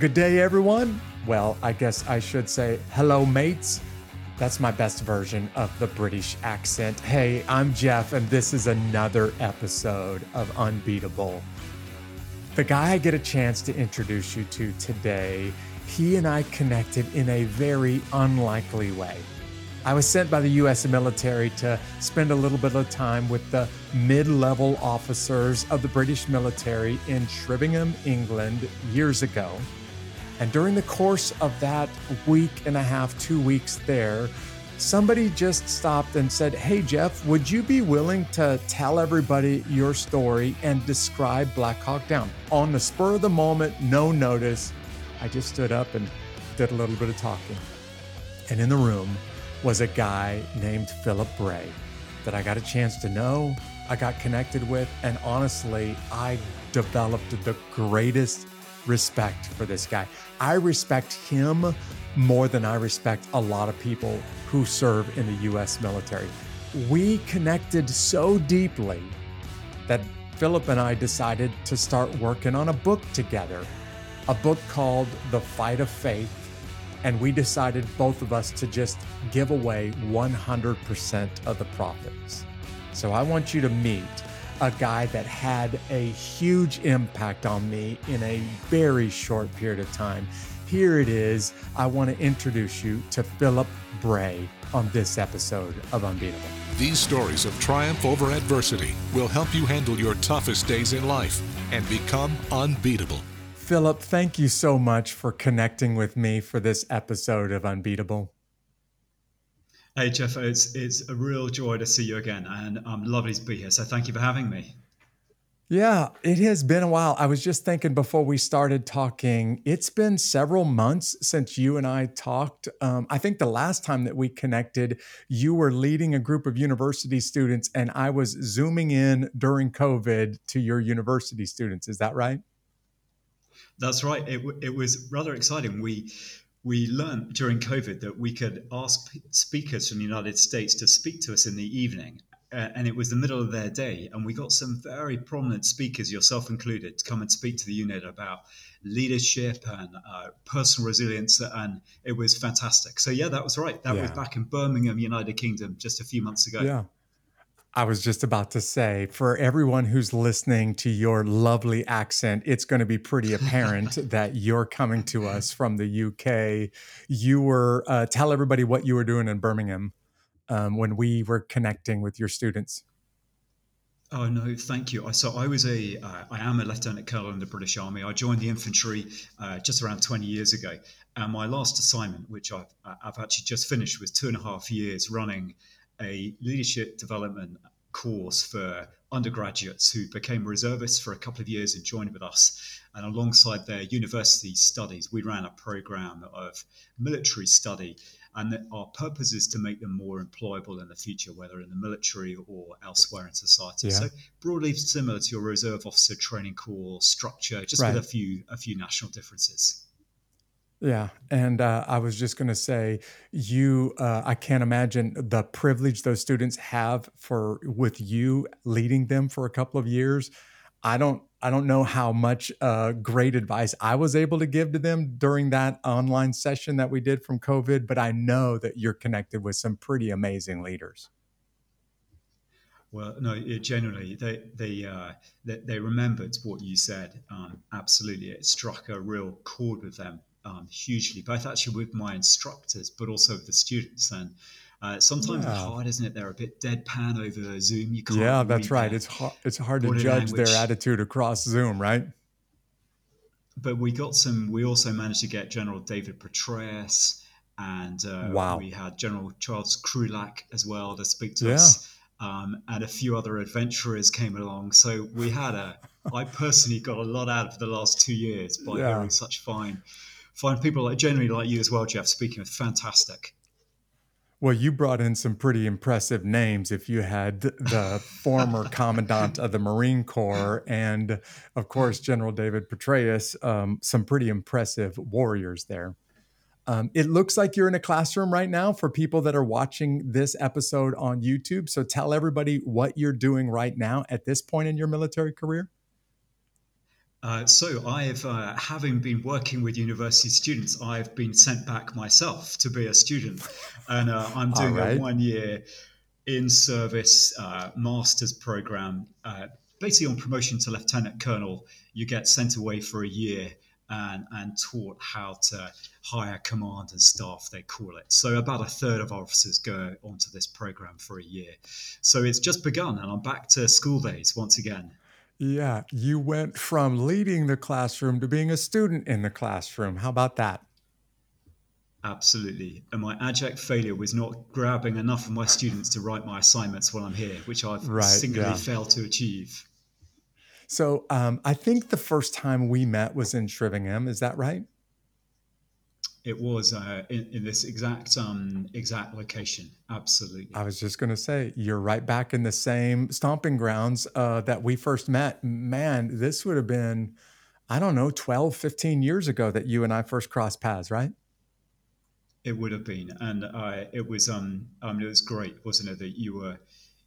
Good day, everyone. Well, I guess I should say hello, mates. That's my best version of the British accent. Hey, I'm Jeff, and this is another episode of Unbeatable. The guy I get a chance to introduce you to today, he and I connected in a very unlikely way. I was sent by the US military to spend a little bit of time with the mid level officers of the British military in Shrivenham, England, years ago. And during the course of that week and a half, two weeks there, somebody just stopped and said, Hey, Jeff, would you be willing to tell everybody your story and describe Black Hawk Down? On the spur of the moment, no notice, I just stood up and did a little bit of talking. And in the room, was a guy named Philip Bray that I got a chance to know, I got connected with, and honestly, I developed the greatest respect for this guy. I respect him more than I respect a lot of people who serve in the US military. We connected so deeply that Philip and I decided to start working on a book together, a book called The Fight of Faith and we decided both of us to just give away 100% of the profits. So I want you to meet a guy that had a huge impact on me in a very short period of time. Here it is. I want to introduce you to Philip Bray on this episode of Unbeatable. These stories of triumph over adversity will help you handle your toughest days in life and become unbeatable. Philip, thank you so much for connecting with me for this episode of Unbeatable. Hey, Jeff, it's, it's a real joy to see you again, and I'm um, lovely to be here. So, thank you for having me. Yeah, it has been a while. I was just thinking before we started talking, it's been several months since you and I talked. Um, I think the last time that we connected, you were leading a group of university students, and I was zooming in during COVID to your university students. Is that right? That's right. It, it was rather exciting. We we learned during COVID that we could ask speakers from the United States to speak to us in the evening. Uh, and it was the middle of their day. And we got some very prominent speakers, yourself included, to come and speak to the unit about leadership and uh, personal resilience. And it was fantastic. So, yeah, that was right. That yeah. was back in Birmingham, United Kingdom, just a few months ago. Yeah. I was just about to say, for everyone who's listening to your lovely accent, it's going to be pretty apparent that you're coming to us from the UK. You were, uh, tell everybody what you were doing in Birmingham um, when we were connecting with your students. Oh no, thank you. So I was a, uh, I am a lieutenant colonel in the British Army. I joined the infantry uh, just around 20 years ago, and my last assignment, which I've, I've actually just finished, was two and a half years running a leadership development course for undergraduates who became reservists for a couple of years and joined with us. And alongside their university studies, we ran a program of military study. And our purpose is to make them more employable in the future, whether in the military or elsewhere in society. Yeah. So broadly similar to your reserve officer training corps structure, just right. with a few a few national differences. Yeah, and uh, I was just going to say, you, uh, I can't imagine the privilege those students have for with you leading them for a couple of years. I don't, I don't know how much uh, great advice I was able to give to them during that online session that we did from COVID, but I know that you're connected with some pretty amazing leaders. Well, no, generally they they, uh, they, they remembered what you said. Um, absolutely, it struck a real chord with them um, hugely, both actually with my instructors, but also with the students. And uh, sometimes it's hard, isn't it? They're a bit deadpan over Zoom. You can't. Yeah, that's right. It's hard. It's hard to judge language. their attitude across Zoom, right? But we got some. We also managed to get General David Petraeus, and uh, wow. we had General Charles Krulak as well to speak to yeah. us. Um, and a few other adventurers came along. So we had a. I personally got a lot out of the last two years by yeah. hearing such fine find people like generally like you as well, Jeff, speaking with fantastic. Well, you brought in some pretty impressive names. If you had the former commandant of the Marine Corps and, of course, General David Petraeus, um, some pretty impressive warriors there. Um, it looks like you're in a classroom right now for people that are watching this episode on YouTube. So tell everybody what you're doing right now at this point in your military career. Uh, so I've, uh, having been working with university students, I've been sent back myself to be a student, and uh, I'm doing right. a one-year in-service uh, master's program, uh, basically on promotion to lieutenant colonel. You get sent away for a year and, and taught how to higher command and staff, they call it. So about a third of officers go onto this program for a year. So it's just begun, and I'm back to school days once again. Yeah, you went from leading the classroom to being a student in the classroom. How about that? Absolutely. And my abject failure was not grabbing enough of my students to write my assignments while I'm here, which I've right, singularly yeah. failed to achieve. So um, I think the first time we met was in Shrivenham. Is that right? It was uh, in, in, this exact um, exact location. Absolutely. I was just going to say you're right back in the same stomping grounds uh, that we first met. Man, this would have been, I don't know, 12, 15 years ago that you and I first crossed paths, right? It would have been, and uh, it was um, um, it was great, wasn't it? That you were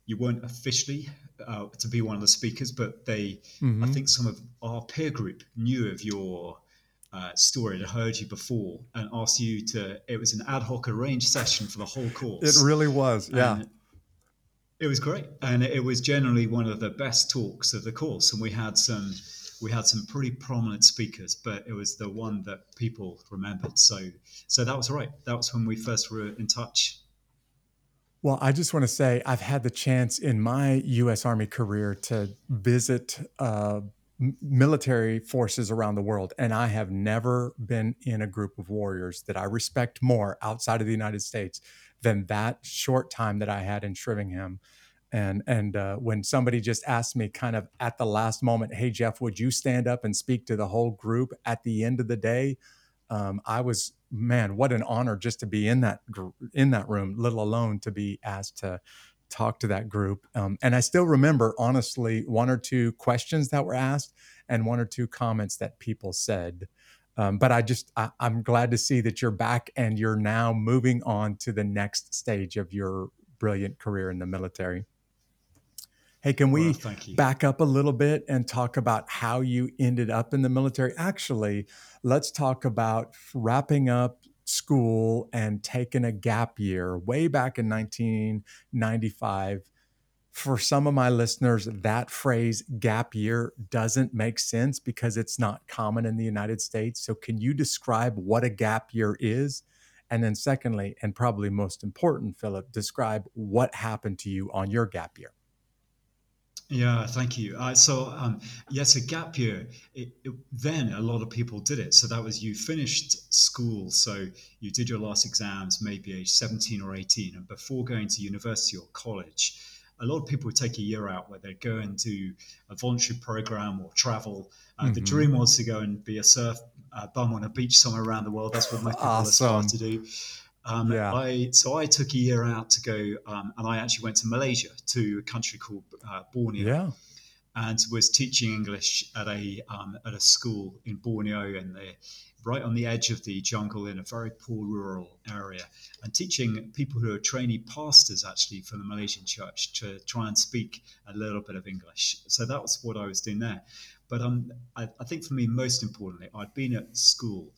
you weren't officially uh, to be one of the speakers, but they, mm-hmm. I think, some of our peer group knew of your uh, story, had heard you before, and asked you to. It was an ad hoc arranged session for the whole course. It really was, yeah. And it was great, and it was generally one of the best talks of the course. And we had some, we had some pretty prominent speakers, but it was the one that people remembered. So, so that was right. That was when we first were in touch. Well, I just want to say I've had the chance in my U.S. Army career to visit uh, military forces around the world, and I have never been in a group of warriors that I respect more outside of the United States than that short time that I had in Shrivenham. And and uh, when somebody just asked me, kind of at the last moment, "Hey Jeff, would you stand up and speak to the whole group at the end of the day?" Um, I was man, what an honor just to be in that in that room, little alone to be asked to talk to that group. Um, and I still remember, honestly, one or two questions that were asked and one or two comments that people said. Um, but I just I, I'm glad to see that you're back and you're now moving on to the next stage of your brilliant career in the military. Hey, can we well, back up a little bit and talk about how you ended up in the military? Actually, let's talk about wrapping up school and taken a gap year way back in 1995. For some of my listeners, that phrase gap year doesn't make sense because it's not common in the United States. So, can you describe what a gap year is? And then, secondly, and probably most important, Philip, describe what happened to you on your gap year. Yeah, thank you. Uh, so, um, yes, a gap year. It, it, then a lot of people did it. So that was you finished school, so you did your last exams, maybe age seventeen or eighteen, and before going to university or college, a lot of people would take a year out where they'd go and do a voluntary program or travel. Uh, mm-hmm. The dream was to go and be a surf uh, bum on a beach somewhere around the world. That's what most people awesome. aspire to do. Um, yeah. I, so I took a year out to go, um, and I actually went to Malaysia to a country called uh, Borneo. Yeah. And was teaching English at a um, at a school in Borneo, and the right on the edge of the jungle in a very poor rural area, and teaching people who are trainee pastors actually from the Malaysian church to try and speak a little bit of English. So that was what I was doing there. But um, I, I think for me, most importantly, I'd been at school,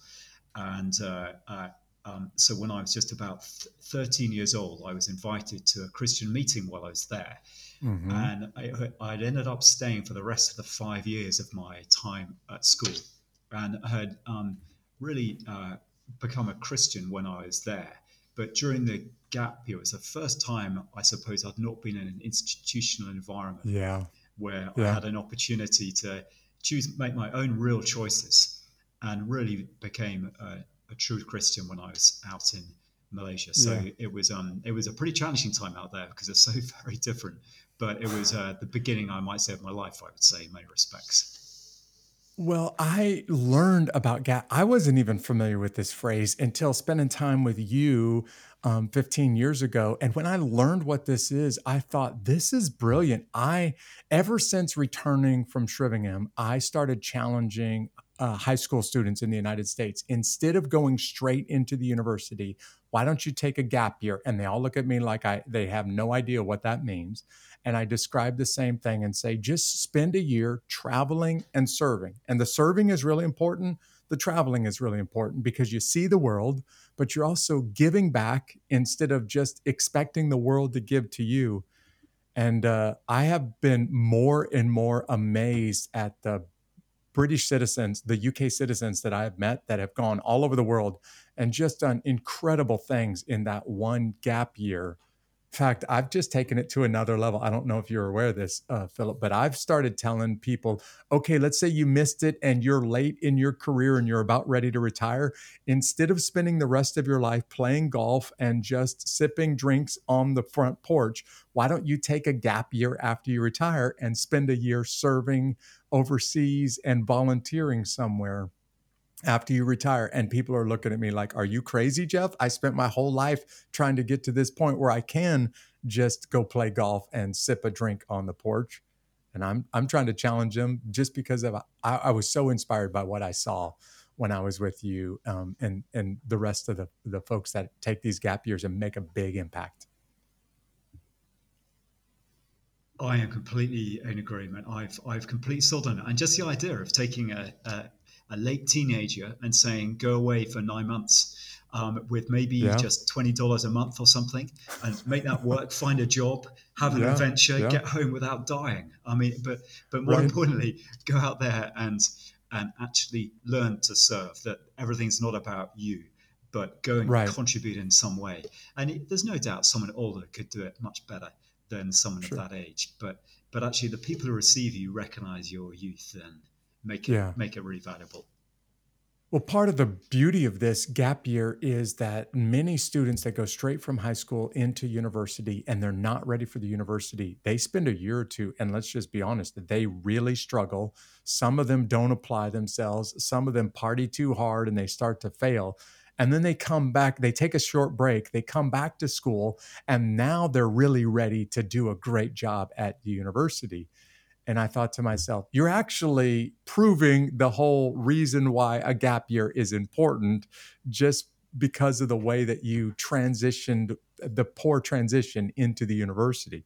and uh, uh, um, so when I was just about 13 years old, I was invited to a Christian meeting while I was there. Mm-hmm. And I, I'd ended up staying for the rest of the five years of my time at school. And I had um, really uh, become a Christian when I was there. But during the gap year, it was the first time I suppose I'd not been in an institutional environment yeah. where yeah. I had an opportunity to choose, make my own real choices and really became a, a true Christian when I was out in Malaysia. So yeah. it was um it was a pretty challenging time out there because it's so very different. But it was uh, the beginning, I might say, of my life. I would say in many respects. Well, I learned about gap. I wasn't even familiar with this phrase until spending time with you um, 15 years ago. And when I learned what this is, I thought, this is brilliant. I, ever since returning from Shrivenham, I started challenging uh, high school students in the United States. Instead of going straight into the university, why don't you take a gap year? And they all look at me like I they have no idea what that means. and I describe the same thing and say, just spend a year traveling and serving. And the serving is really important. The traveling is really important because you see the world, but you're also giving back instead of just expecting the world to give to you. And uh, I have been more and more amazed at the British citizens, the UK citizens that I have met that have gone all over the world and just done incredible things in that one gap year fact, I've just taken it to another level. I don't know if you're aware of this, uh, Philip, but I've started telling people, okay, let's say you missed it and you're late in your career and you're about ready to retire. Instead of spending the rest of your life playing golf and just sipping drinks on the front porch, why don't you take a gap year after you retire and spend a year serving overseas and volunteering somewhere? After you retire and people are looking at me like are you crazy jeff? I spent my whole life trying to get to this point where i can just go play golf and sip a drink on the porch. And i'm i'm trying to challenge them just because of i, I was so inspired by what i saw when i was with you um, and and the rest of the the folks that take these gap years and make a big impact. I am completely in agreement. I've I've completely sold on it, and just the idea of taking a, a a late teenager and saying, go away for nine months. Um, with maybe yeah. just twenty dollars a month or something, and make that work. find a job, have an yeah, adventure, yeah. get home without dying. I mean, but but more right. importantly, go out there and and actually learn to serve. That everything's not about you, but go and right. contribute in some way. And it, there's no doubt someone older could do it much better than someone sure. of that age. But but actually, the people who receive you recognize your youth and make it yeah. make it really valuable. Well, part of the beauty of this gap year is that many students that go straight from high school into university and they're not ready for the university, they spend a year or two, and let's just be honest, that they really struggle. Some of them don't apply themselves, some of them party too hard and they start to fail. And then they come back, they take a short break, they come back to school, and now they're really ready to do a great job at the university. And I thought to myself, you're actually proving the whole reason why a gap year is important just because of the way that you transitioned the poor transition into the university.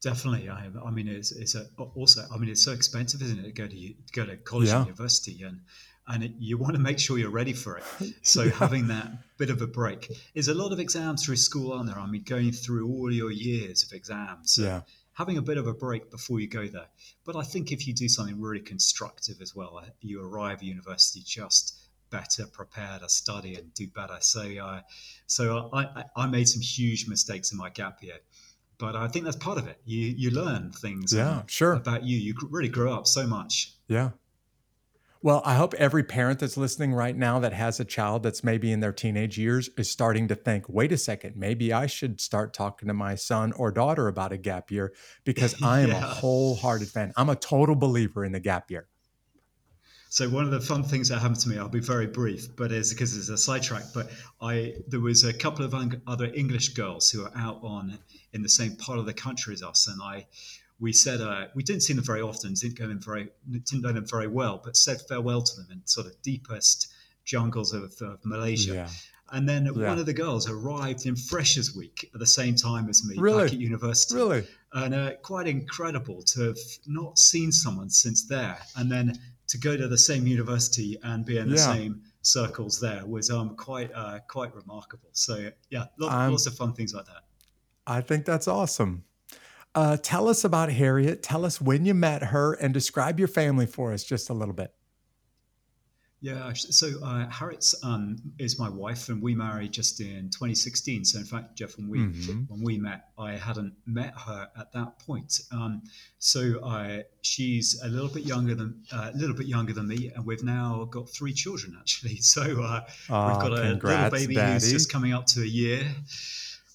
Definitely, I, I mean, it's, it's a, also, I mean, it's so expensive, isn't it, to go to to go to college yeah. and university, and and it, you want to make sure you're ready for it. So yeah. having that bit of a break is a lot of exams through school, aren't there? I mean, going through all your years of exams. Yeah having a bit of a break before you go there. But I think if you do something really constructive as well, uh, you arrive at university just better prepared to study and do better. So, uh, so I, I made some huge mistakes in my gap year, but I think that's part of it. You you learn things. Yeah, sure. About you, you really grow up so much. Yeah, well, I hope every parent that's listening right now that has a child that's maybe in their teenage years is starting to think, wait a second, maybe I should start talking to my son or daughter about a gap year because I am yeah. a wholehearted fan. I'm a total believer in the gap year. So one of the fun things that happened to me, I'll be very brief, but it's because it's a sidetrack. But I there was a couple of other English girls who are out on in the same part of the country as us, and I we said uh, we didn't see them very often, didn't go in very, didn't know them very well, but said farewell to them in sort of deepest jungles of, of Malaysia. Yeah. And then yeah. one of the girls arrived in Freshers Week at the same time as me really? back at university. Really? And uh, quite incredible to have not seen someone since there. And then to go to the same university and be in the yeah. same circles there was um, quite uh, quite remarkable. So, yeah, lots, lots of fun things like that. I think that's awesome. Uh, tell us about Harriet. Tell us when you met her and describe your family for us just a little bit. Yeah, so uh, Harriet um, is my wife, and we married just in 2016. So, in fact, Jeff, when we mm-hmm. when we met, I hadn't met her at that point. Um, so, uh, she's a little bit younger than uh, a little bit younger than me, and we've now got three children actually. So, uh, we've got a little baby Daddy. who's just coming up to a year.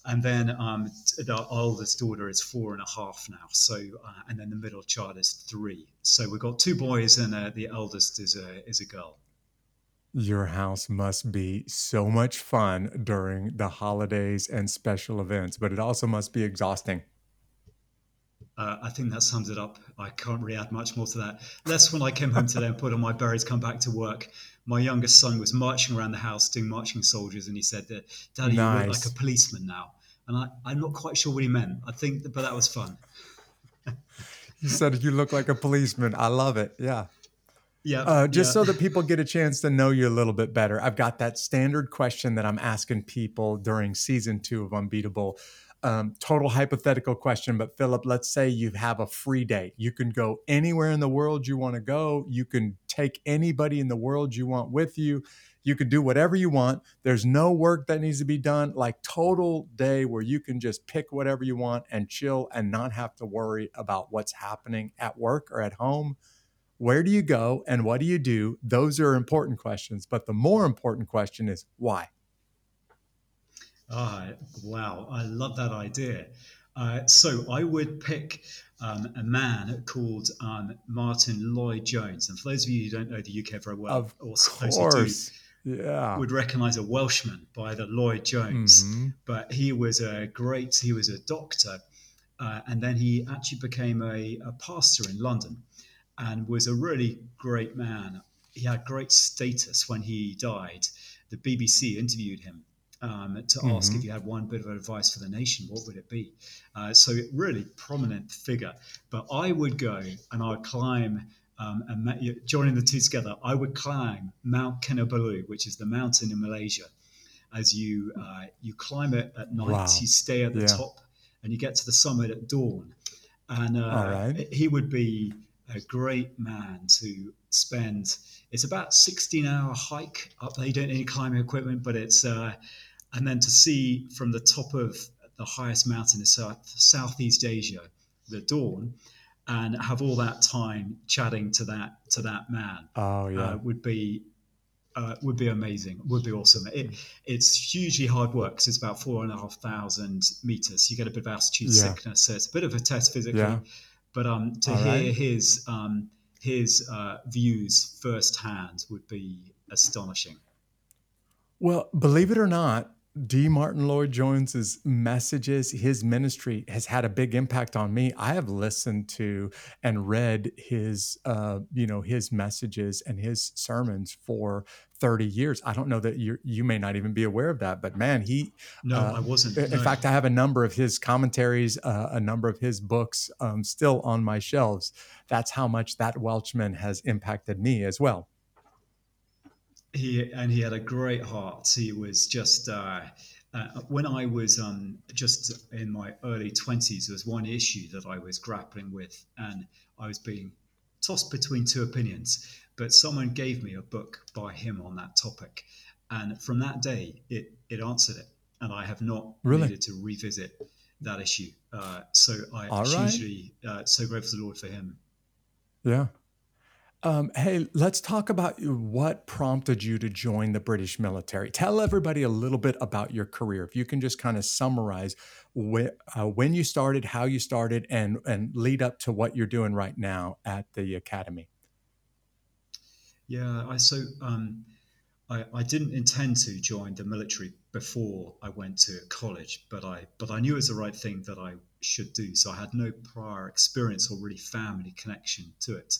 And then um, the oldest daughter is four and a half now. So, uh, and then the middle child is three. So we've got two boys, and uh, the eldest is a is a girl. Your house must be so much fun during the holidays and special events, but it also must be exhausting. Uh, I think that sums it up. I can't really add much more to that. Less when I came home today and put on my berets, come back to work my youngest son was marching around the house doing marching soldiers, and he said that, "Daddy, nice. you look like a policeman now." and I, I'm not quite sure what he meant. I think, but that was fun. he said you look like a policeman. I love it. Yeah. Yeah. Uh, just yeah. so that people get a chance to know you a little bit better, I've got that standard question that I'm asking people during season two of Unbeatable. Um, total hypothetical question, but Philip, let's say you have a free day. You can go anywhere in the world you want to go. You can take anybody in the world you want with you. You can do whatever you want. There's no work that needs to be done. Like total day where you can just pick whatever you want and chill and not have to worry about what's happening at work or at home where do you go and what do you do? Those are important questions. But the more important question is why? Ah, wow. I love that idea. Uh, so I would pick um, a man called um, Martyn Lloyd Jones. And for those of you who don't know the UK very well, of or course. Do, yeah. would recognize a Welshman by the Lloyd Jones. Mm-hmm. But he was a great, he was a doctor. Uh, and then he actually became a, a pastor in London and was a really great man. He had great status when he died. The BBC interviewed him um, to mm-hmm. ask if you had one bit of advice for the nation, what would it be? Uh, so, really prominent figure. But I would go and I would climb, um, and joining the two together, I would climb Mount Kinabalu, which is the mountain in Malaysia. As you uh, you climb it at night, wow. you stay at the yeah. top, and you get to the summit at dawn. And uh, right. he would be a great man to spend. It's about 16 hour hike up there. You don't need any climbing equipment, but it's, uh, and then to see from the top of the highest mountain in South, Southeast Asia, the dawn, and have all that time chatting to that to that man. Oh yeah, uh, would be uh, would be amazing. Would be awesome. It, it's hugely hard work because it's about four and a half thousand meters. You get a bit of altitude yeah. sickness, so it's a bit of a test physically. Yeah. But um, to All hear right. his um, his uh, views firsthand would be astonishing. Well, believe it or not, D. Martyn Lloyd Jones's messages, his ministry has had a big impact on me. I have listened to and read his, uh, you know, his messages and his sermons for 30 years. I don't know that you you may not even be aware of that, but man, he. No, uh, I wasn't. In no. fact, I have a number of his commentaries, uh, a number of his books um, still on my shelves. That's how much that Welshman has impacted me as well he and he had a great heart. He was just uh, uh, when I was um, just in my early twenties, there was one issue that I was grappling with, and I was being tossed between two opinions. But someone gave me a book by him on that topic, and from that day, it it answered it, and I have not really? needed to revisit that issue. Uh, so I am hugely uh, so grateful to the Lord for him. Yeah, um, hey, let's talk about what prompted you to join the British military. Tell everybody a little bit about your career. If you can just kind of summarize wh- uh, when you started, how you started, and and lead up to what you're doing right now at the academy. Yeah, I so um, I, I didn't intend to join the military before I went to college, but I but I knew it was the right thing that I should do. So I had no prior experience or really family connection to it.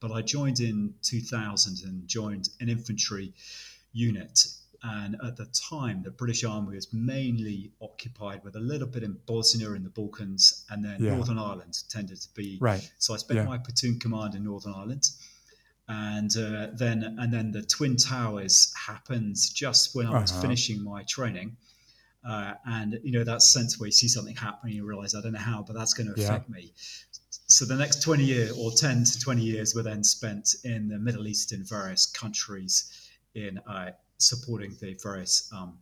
But I joined in 2000 and joined an infantry unit. And at the time, the British Army was mainly occupied with a little bit in Bosnia in the Balkans, and then yeah. Northern Ireland tended to be. Right. So I spent yeah. my platoon command in Northern Ireland and uh, then and then the twin towers happened just when I was uh-huh. finishing my training. Uh, and you know that sense where you see something happening, you realize I don't know how, but that's going to affect yeah. me. So the next 20 years or 10 to 20 years were then spent in the Middle East in various countries in uh, supporting the various um,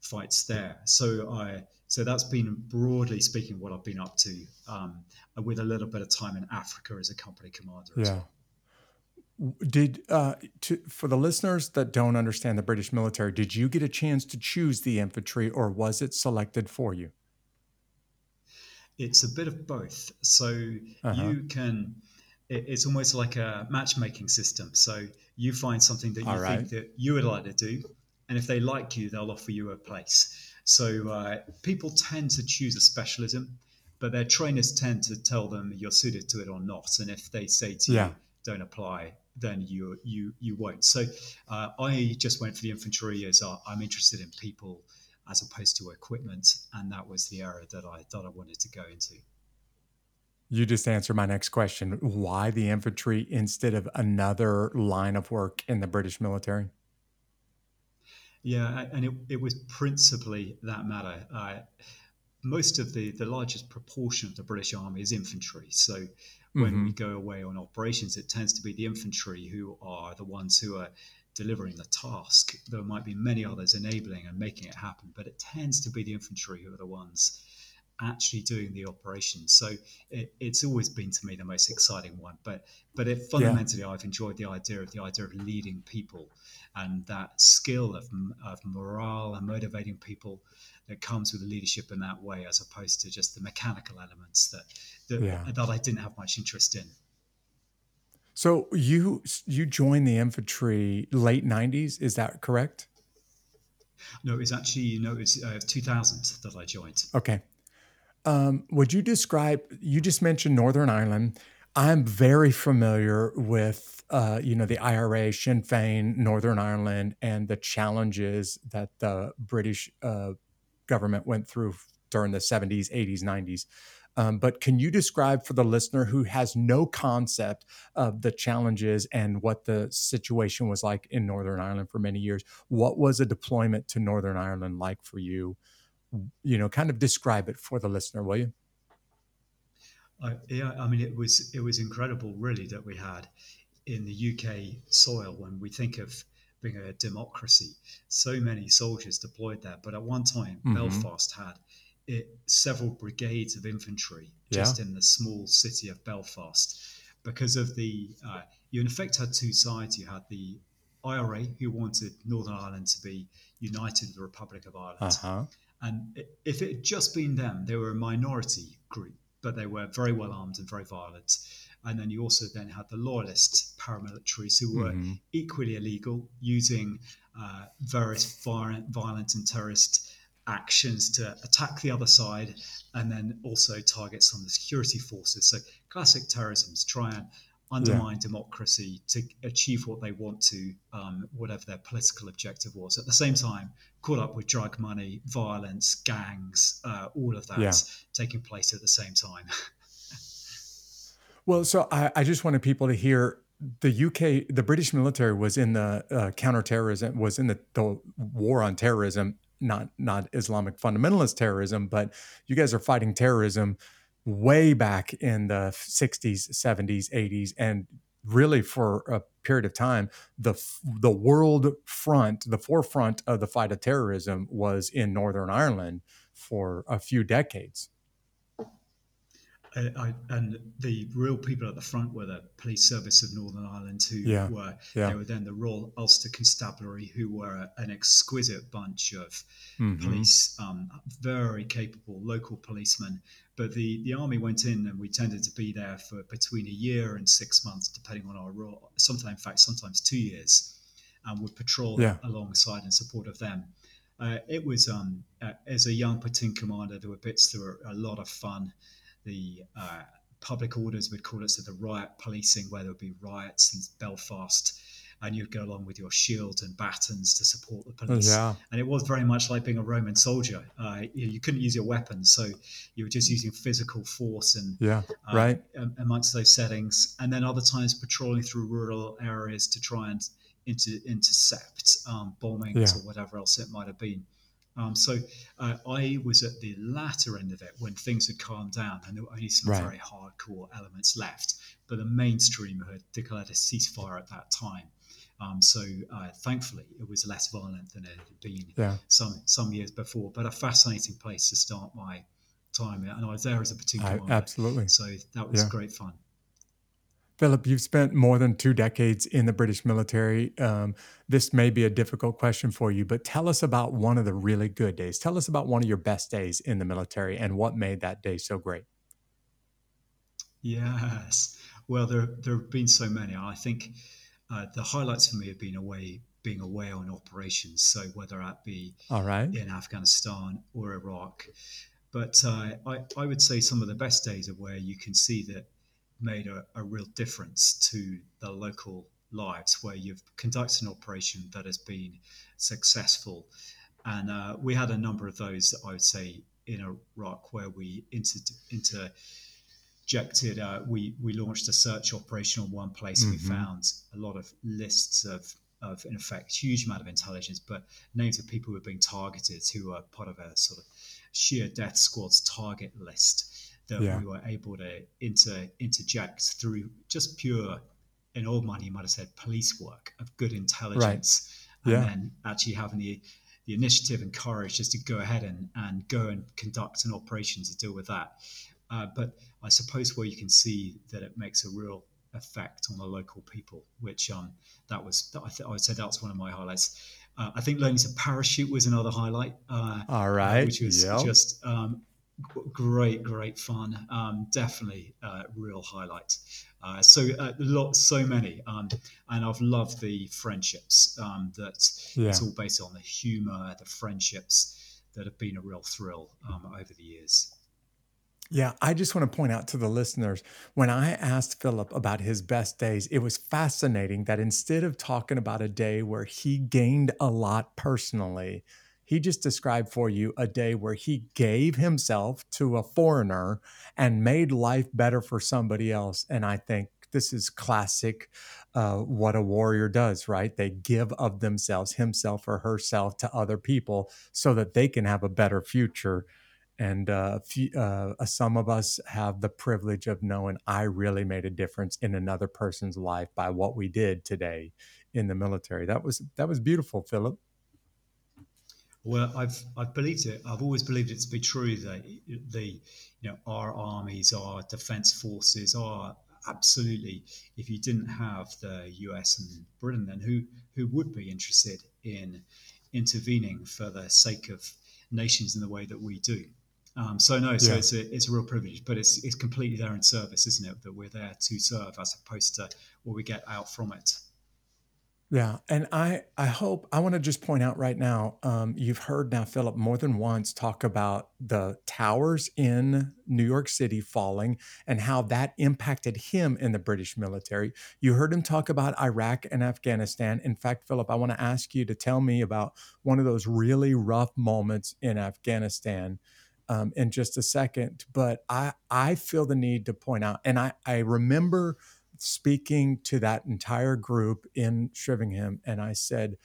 fights there. So I so that's been broadly speaking what I've been up to, um, with a little bit of time in Africa as a company commander. Yeah. Well. Did uh, to, for the listeners that don't understand the British military, did you get a chance to choose the infantry, or was it selected for you? It's a bit of both. So uh-huh. you can. it's almost like a matchmaking system. So you find something that you All think right. that you would like to do, and if they like you, they'll offer you a place. So uh, people tend to choose a specialism, but their trainers tend to tell them you're suited to it or not. And if they say to yeah. you, "Don't apply," then you you you won't. So uh, I just went for the infantry as I'm interested in people as opposed to equipment, and that was the area that I that I wanted to go into. You just answered my next question. Why the infantry instead of another line of work in the British military? Yeah, and it, it was principally that matter. Uh, most of the, the largest proportion of the British Army is infantry. So when mm-hmm. we go away on operations, it tends to be the infantry who are the ones who are delivering the task. There might be many others enabling and making it happen, but it tends to be the infantry who are the ones actually doing the operation. So it, it's always been to me the most exciting one. But but it fundamentally, yeah. I've enjoyed the idea of the idea of leading people and that skill of, of morale and motivating people that comes with the leadership in that way, as opposed to just the mechanical elements that that, yeah. that I didn't have much interest in. So you you joined the infantry late '90s, is that correct? No, it's actually you know it's uh, 2000 that I joined. Okay, um, would you describe? You just mentioned Northern Ireland. I'm very familiar with, uh, you know, the IRA, Sinn Féin, Northern Ireland, and the challenges that the British uh, government went through during the 70s, 80s, 90s. Um, but can you describe for the listener who has no concept of the challenges and what the situation was like in Northern Ireland for many years? What was a deployment to Northern Ireland like for you? you know, kind of describe it for the listener, will you? Uh, yeah, I mean, it was it was incredible, really, that we had in the UK soil when we think of being a democracy, so many soldiers deployed there. But at one time, mm-hmm. Belfast had it, several brigades of infantry just yeah. in the small city of Belfast, because of the uh, you in effect had two sides. You had the IRA who wanted Northern Ireland to be united with the Republic of Ireland. Uh-huh. And if it had just been them, they were a minority group, but they were very well armed and very violent. And then you also then had the loyalist paramilitaries who were mm-hmm. equally illegal, using uh, various violent, violent and terrorist actions to attack the other side, and then also targets on the security forces. So classic terrorism to try and undermine yeah. democracy to achieve what they want to, um, whatever their political objective was. At the same time, caught up with drug money, violence, gangs, uh, all of that yeah. taking place at the same time. well, so I, I, just wanted people to hear the UK, the British military was in the uh, counterterrorism, was in the, the war on terrorism, not not Islamic fundamentalist terrorism, but you guys are fighting terrorism way back in the 60s, 70s, 80s, and really for a period of time, the the world front, the forefront of the fight of terrorism was in Northern Ireland for a few decades. I, and the real people at the front were the police service of Northern Ireland, who yeah, were yeah. they were then the Royal Ulster Constabulary, who were an exquisite bunch of mm-hmm. police, um, very capable local policemen but the, the army went in and we tended to be there for between a year and six months, depending on our role. Sometimes, in fact, sometimes two years, and would patrol yeah. alongside in support of them. Uh, it was, um, uh, as a young platoon commander, there were bits that were a lot of fun. The uh, public orders, we'd call it, so the riot policing, where there would be riots in Belfast and you'd go along with your shield and batons to support the police. Yeah. And it was very much like being a Roman soldier. Uh, you, you, couldn't use your weapons, so you were just using physical force and yeah, uh, right amongst those settings. And then other times patrolling through rural areas to try and inter- intercept um, bombings yeah. or whatever else it might have been. Um, so uh, I was at the latter end of it when things had calmed down and there were only some right. very hardcore elements left. But the mainstream had declared a ceasefire at that time. Um, so uh, thankfully, it was less violent than it had been yeah. some some years before. But a fascinating place to start my time, and I was there as a particular one. absolutely. So that was yeah. great fun. Philip, you've spent more than two decades in the British military. Um, this may be a difficult question for you, but tell us about one of the really good days. Tell us about one of your best days in the military and what made that day so great. Yes. Well, there, there have been so many. I think uh, the highlights for me have been away being away on operations. So whether that be all right in Afghanistan or Iraq, but uh, I, I would say some of the best days are where you can see that made a, a real difference to the local lives, where you've conducted an operation that has been successful and uh, we had a number of those. I would say in Iraq where we inter- interjected. Uh, we we launched a search operation on one place. Mm-hmm. We found a lot of lists of of in effect huge amount of intelligence, but names of people who were being targeted who were part of a sort of Shia death squad's target list that yeah. we were able to inter interject through just pure in old money you might have said police work of good intelligence right. and yeah. then actually having the the initiative and courage just to go ahead and, and go and conduct an operation to deal with that. Uh, but I suppose where you can see that it makes a real effect on the local people, which um, that was I, th- I would say that's one of my highlights. Uh, I think learning to parachute was another highlight. Uh, All right, which was yep. just um, great, great fun. Um, definitely a real highlight. Uh, so uh, lot, so many, um, and I've loved the friendships um, that yeah. it's all based on the humour, the friendships that have been a real thrill um, over the years. Yeah, I just want to point out to the listeners when I asked Philip about his best days, it was fascinating that instead of talking about a day where he gained a lot personally, he just described for you a day where he gave himself to a foreigner and made life better for somebody else. And I think this is classic uh, what a warrior does, right? They give of themselves, himself or herself, to other people so that they can have a better future. And uh, uh, some of us have the privilege of knowing I really made a difference in another person's life by what we did today in the military. That was that was beautiful, Philip. Well, I've I've believed it. I've always believed it to be true that the you know our armies, our defence forces are absolutely. If you didn't have the US and Britain, then who who would be interested in intervening for the sake of nations in the way that we do? Um, so no, so yeah. it's a it's a real privilege, but it's it's completely there in service, isn't it? That we're there to serve as opposed to what we get out from it. Yeah, and I I hope I want to just point out right now. Um, you've heard now Philip more than once talk about the towers in New York City falling and how that impacted him in the British military. You heard him talk about Iraq and Afghanistan. In fact, Philip, I want to ask you to tell me about one of those really rough moments in Afghanistan. Um, in just a second, but I I feel the need to point out, and I I remember speaking to that entire group in Shrivenham, and I said,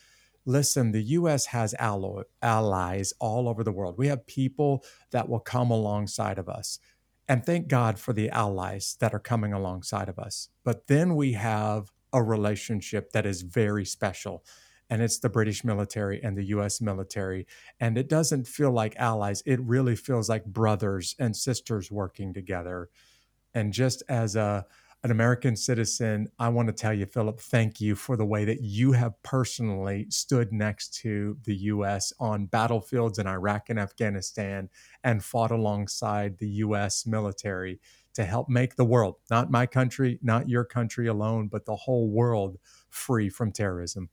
listen, the US has allies all over the world. We have people that will come alongside of us. And thank God for the allies that are coming alongside of us. But then we have a relationship that is very special. And it's the British military and the US military. And it doesn't feel like allies, it really feels like brothers and sisters working together. And just as a an American citizen, I want to tell you, Philip, thank you for the way that you have personally stood next to the U.S. on battlefields in Iraq and Afghanistan and fought alongside the U.S. military to help make the world, not my country, not your country alone, but the whole world free from terrorism.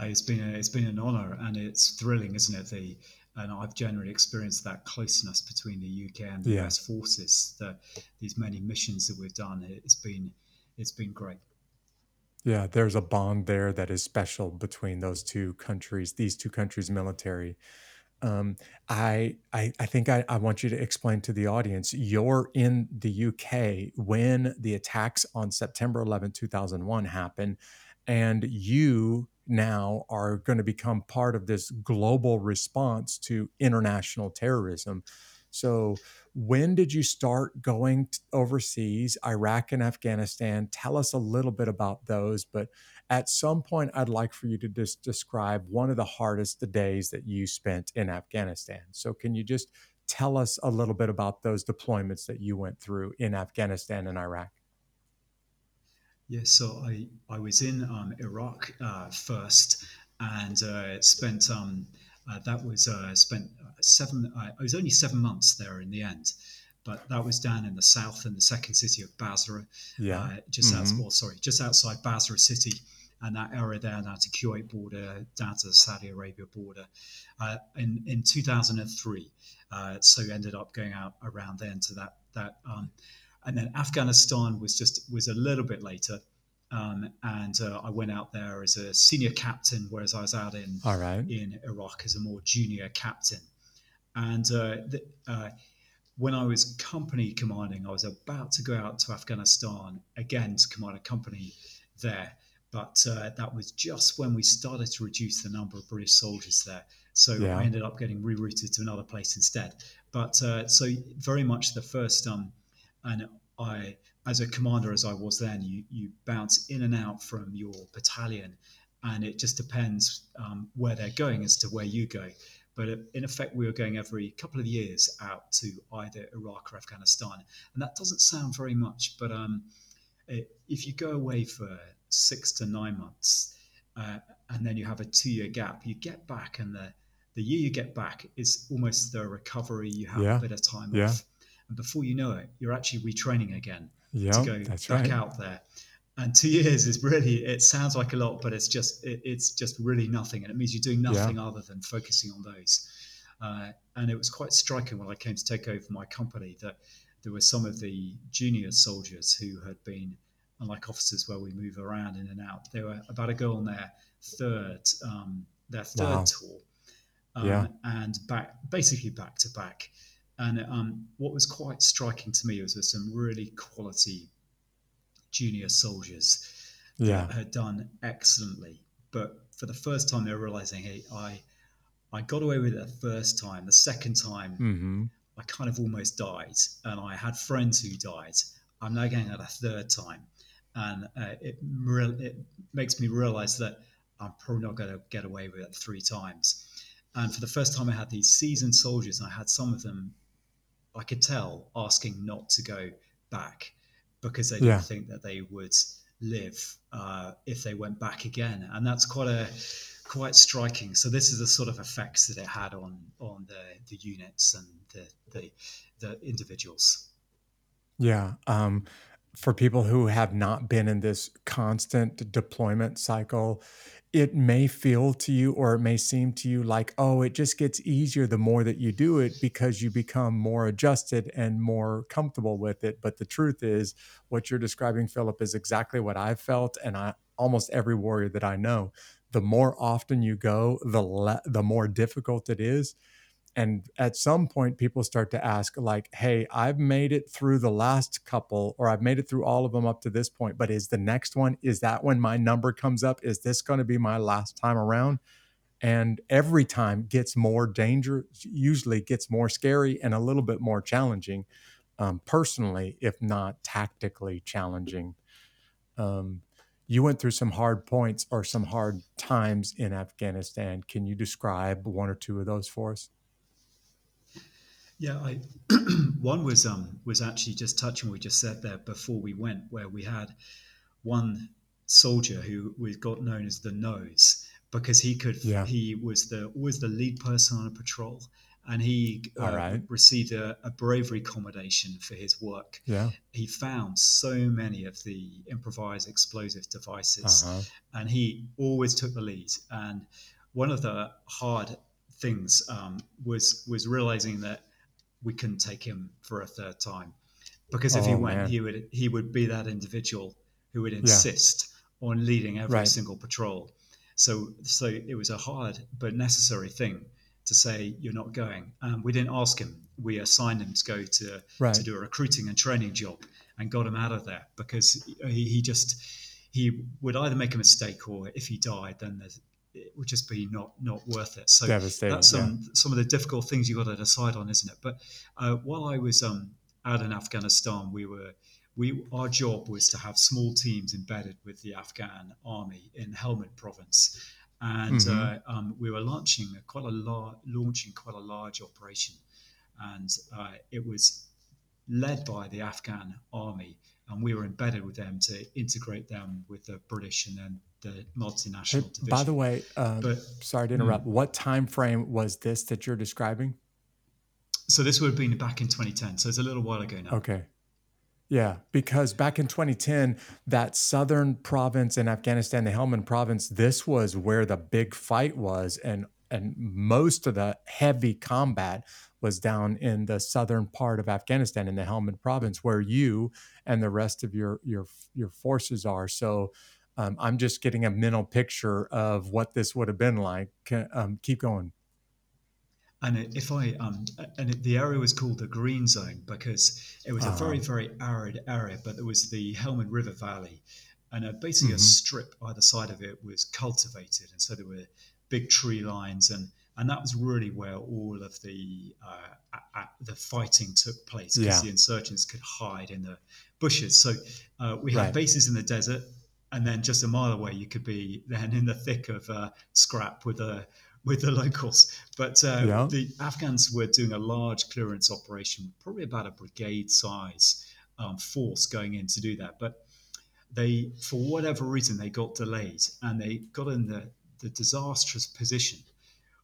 It's been a, it's been an honor and it's thrilling, isn't it? The and I've generally experienced that closeness between the UK and the yeah. US forces. The, these many missions that we've done, it's been it's been great. Yeah, there's a bond there that is special between those two countries, these two countries' military. Um, I, I, I think I, I want you to explain to the audience. You're in the UK when the attacks on September 11, 2001 happened, and you now are going to become part of this global response to international terrorism. So, when did you start going overseas, Iraq and Afghanistan? Tell us a little bit about those. But at some point, I'd like for you to just describe one of the hardest days that you spent in Afghanistan. So, can you just tell us a little bit about those deployments that you went through in Afghanistan and Iraq? Yes, so I, I was in um, Iraq uh, first and uh, spent um, uh, that was uh, spent seven. I was only seven months there in the end, but that was down in the south in the second city of Basra. Yeah, uh, just mm-hmm. outside. Well, sorry, just outside Basra city, and that area there down to Kuwait border, down to the Saudi Arabia border. Uh, in in 2003, so ended up going out around then to that that. Um, and then Afghanistan was just was a little bit later, Um, and uh, I went out there as a senior captain, whereas I was out in right. in Iraq as a more junior captain. And uh, the, uh, when I was company commanding, I was about to go out to Afghanistan again to command a company there. But uh, that was just when we started to reduce the number of British soldiers there. So Yeah. I ended up getting rerouted to another place instead. But uh, so very much the first, um, and I, as a commander as I was then, you, you bounce in and out from your battalion, and it just depends um, where they're going as to where you go. But in effect, we were going every couple of years out to either Iraq or Afghanistan, and that doesn't sound very much, but um, it, if you go away for six to nine months, uh, and then you have a two-year gap, you get back, and the the year you get back is almost the recovery. You have Yeah. a bit of time Yeah. off, and before you know it, you're actually retraining again Yeah, to go that's back right. out there. And two years is really it sounds like a lot, but it's just it, it's just really nothing, and it means you're doing nothing other than focusing on those. Uh, and it was quite striking when I came to take over my company that there were some of the junior soldiers who had been, unlike officers where we move around in and out, they were about to go on their third um, their third Wow. tour, um, Yeah. and back basically back to back. And um, what was quite striking to me was some really quality junior soldiers Yeah. that had done excellently. But for the first time, they were realizing, hey, I, I got away with it the first time. The second time, hmm I kind of almost died, and I had friends who died. I'm now getting it a third time, and uh, it it makes me realize that I'm probably not going to get away with it three times. And for the first time, I had these seasoned soldiers, and I had some of them, I could tell, asking not to go back because they didn't think that they would live uh, if they went back again, and that's quite a quite striking. So this is the sort of effects that it had on on the, the units and the, the the individuals. Yeah. Um, for people who have not been in this constant deployment cycle, it may feel to you or it may seem to you like, oh, it just gets easier the more that you do it because you become more adjusted and more comfortable with it. But the truth is, what you're describing, Philip, is exactly what I've felt. And I almost every warrior that I know, the more often you go, the le- the more difficult it is and at some point people start to ask like hey i've made it through the last couple or i've made it through all of them up to this point but is the next one is that when my number comes up is this going to be my last time around? And every time gets more danger usually gets more scary and a little bit more challenging um, personally if not tactically challenging. Um, you went through some hard points or some hard times in afghanistan. Can you describe one or two of those for us Yeah, I one was um was actually just touching what we just said there before we went, where we had one soldier who we got known as the nose because he could Yeah. he was the always the lead person on a patrol and he uh, right. received a, a bravery commendation for his work. yeah He found so many of the improvised explosive devices uh-huh. and he always took the lead. And one of the hard things um, was was realizing that we couldn't take him for a third time because if he Oh, went, man. he would he would be that individual who would insist on leading every Right. single patrol. So so it was a hard but necessary thing to say you're not going. Um, we didn't ask him. We assigned him to go to Right. to do a recruiting and training job and got him out of there because he, he just he would either make a mistake or if he died then there's- it would just be not not worth it. So Devastating, that's um, some of the difficult things you've got to decide on isn't it? But uh, while i was um, out in afghanistan we were we our job was to have small teams embedded with the afghan army in helmand province. And Mhm. uh, um, we were launching a, quite a lar- launching quite a large operation. And uh, it was led by the Afghan army, and we were embedded with them to integrate them with the British and then the multinational division. by the way uh, But- sorry to interrupt what time frame was this that you're describing so this would have been back in 2010, so it's a little while ago now. okay yeah because back in 2010 that southern province in afghanistan the helmand province this was where the big fight was and and most of the heavy combat was down in the southern part of Afghanistan in the Helmand province, where you and the rest of your your your forces are. So um, I'm just getting a mental picture of what this would have been like. Um, keep going. And if I um, and the area was called the Green Zone because it was uh-huh. a very very arid area, but there was the Helmand River Valley, and uh, basically mm-hmm. a strip either side of it was cultivated, and so there were big tree lines, and and that was really where all of the uh, a, a, the fighting took place because yeah. the insurgents could hide in the bushes. So uh, we had right. bases in the desert, and then just a mile away you could be then in the thick of uh, scrap with the with the locals. But uh, yeah. the Afghans were doing a large clearance operation, probably about a brigade size um, force going in to do that, but they, for whatever reason, they got delayed and they got in the, the disastrous position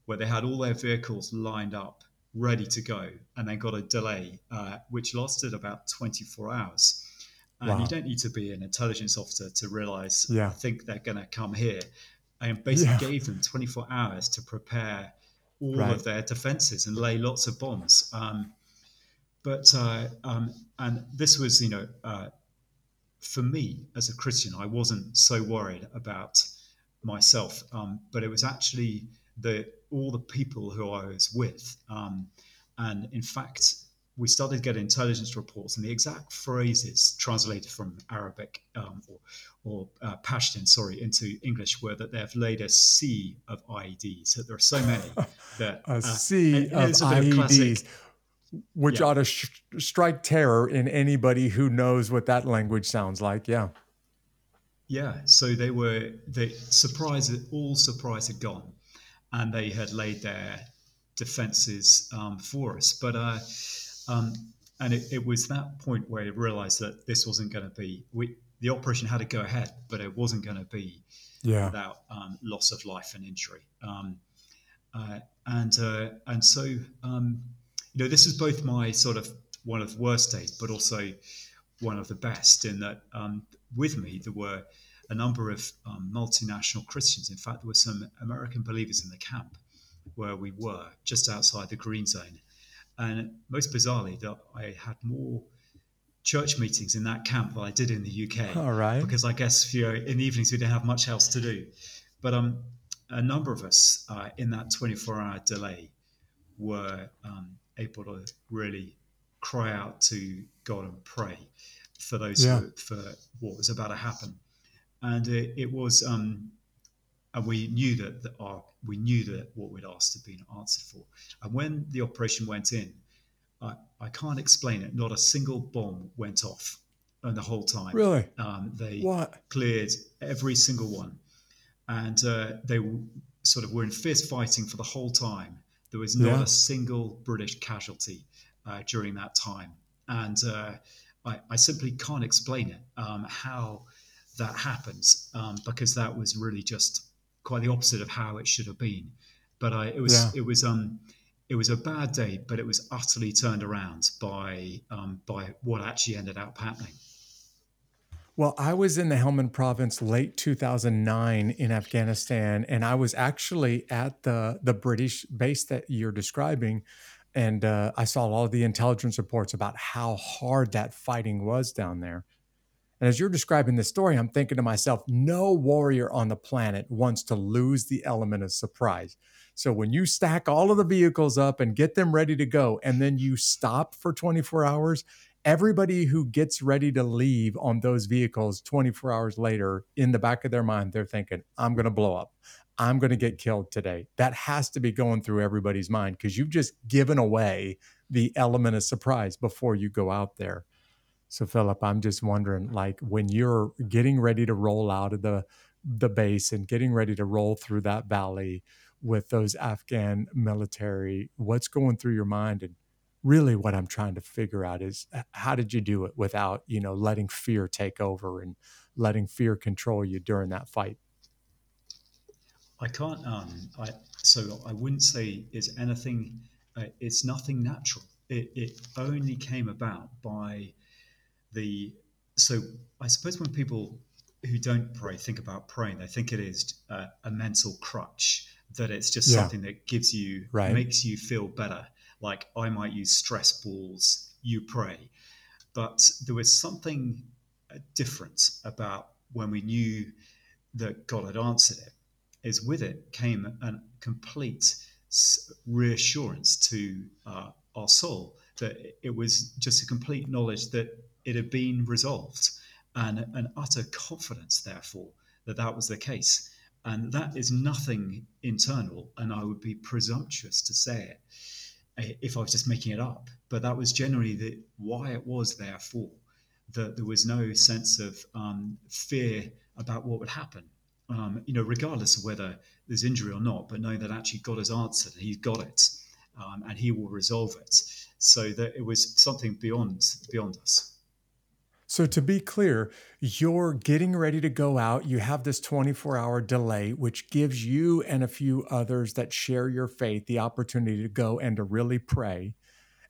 where they had all their vehicles lined up, ready to go, and they got a delay, uh, which lasted about 24 hours. And wow. you don't need to be an intelligence officer to realize, yeah. I think they're going to come here. And basically yeah. gave them 24 hours to prepare all right. of their defenses and lay lots of bombs. Um, but uh, um, and this was, you know, uh, for me as a Christian, I wasn't so worried about myself, um, but it was actually the all the people who I was with. Um, and in fact, we started getting intelligence reports, and the exact phrases translated from Arabic um, or, or uh, Pashtun, sorry, into English were that they've laid a sea of IEDs. That there are so many that a uh, sea of IEDs which yeah. ought to sh- strike terror in anybody who knows what that language sounds like. Yeah. Yeah. So they were the surprise, all surprise had gone, and they had laid their defenses um, for us. But uh, um, and it, it, was that point where I realised that this wasn't going to be we the operation had to go ahead, but it wasn't going to be yeah. without um, loss of life and injury. Um, uh, and uh, and so um, you know, this is both my sort of one of the worst days, but also one of the best in that um, with me there were a number of um, multinational Christians. In fact, there were some American believers in the camp where we were, just outside the green zone. And most bizarrely, that I had more church meetings in that camp than I did in the UK. All right. Because I guess you know, in the evenings we didn't have much else to do. But um, a number of us uh, in that 24-hour delay were um, able to really cry out to God and pray for those yeah. who, for what was about to happen. And it, it was, um, and we knew that our, we knew that what we'd asked had been answered for. And when the operation went in, I, I can't explain it. Not a single bomb went off, and the whole time. Really? Um, they what? cleared every single one, and uh, they sort of were in fierce fighting for the whole time. There was not yeah. a single British casualty uh, during that time. And uh, I, I, simply can't explain it, um, how that happens, um, because that was really just quite the opposite of how it should have been. But I, it was, yeah. it was, um, it was a bad day, but it was utterly turned around by, um, by what actually ended up happening. Well, I was in the Helmand province late 2009 in Afghanistan, and I was actually at the the British base that you're describing, and uh, I saw all the intelligence reports about how hard that fighting was down there. And as you're describing this story, I'm thinking to myself, no warrior on the planet wants to lose the element of surprise. So when you stack all of the vehicles up and get them ready to go, and then you stop for 24 hours everybody who gets ready to leave on those vehicles 24 hours later, in the back of their mind, they're thinking, I'm going to blow up. I'm going to get killed today. That has to be going through everybody's mind because you've just given away the element of surprise before you go out there. So, Philip, I'm just wondering, like, when you're getting ready to roll out of the the base and getting ready to roll through that valley with those Afghan military, what's going through your mind, and really what I'm trying to figure out is how did you do it without, you know, letting fear take over and letting fear control you during that fight? I can't. Um, I so I wouldn't say it's anything. Uh, it's nothing natural. It, it only came about by the. So I suppose when people who don't pray think about praying, they think it is a mental crutch. That it's just yeah. something that gives you right. makes you feel better Like I might use stress balls, you pray. But there was something uh, different about when we knew that God had answered it, is with it came a complete reassurance to uh, our soul that it was just a complete knowledge that it had been resolved and an utter confidence, therefore, that that was the case. And that is nothing internal, and I would be presumptuous to say it eh, if I was just making it up. But that was generally the, why it was, therefore, that there was no sense of um, fear about what would happen. Um, you know, regardless of whether there's injury or not, but knowing that actually God has answered, He's got it, um, and He will resolve it. So that it was something beyond beyond us. So, to be clear, you're getting ready to go out. You have this 24 hour delay, which gives you and a few others that share your faith the opportunity to go and to really pray.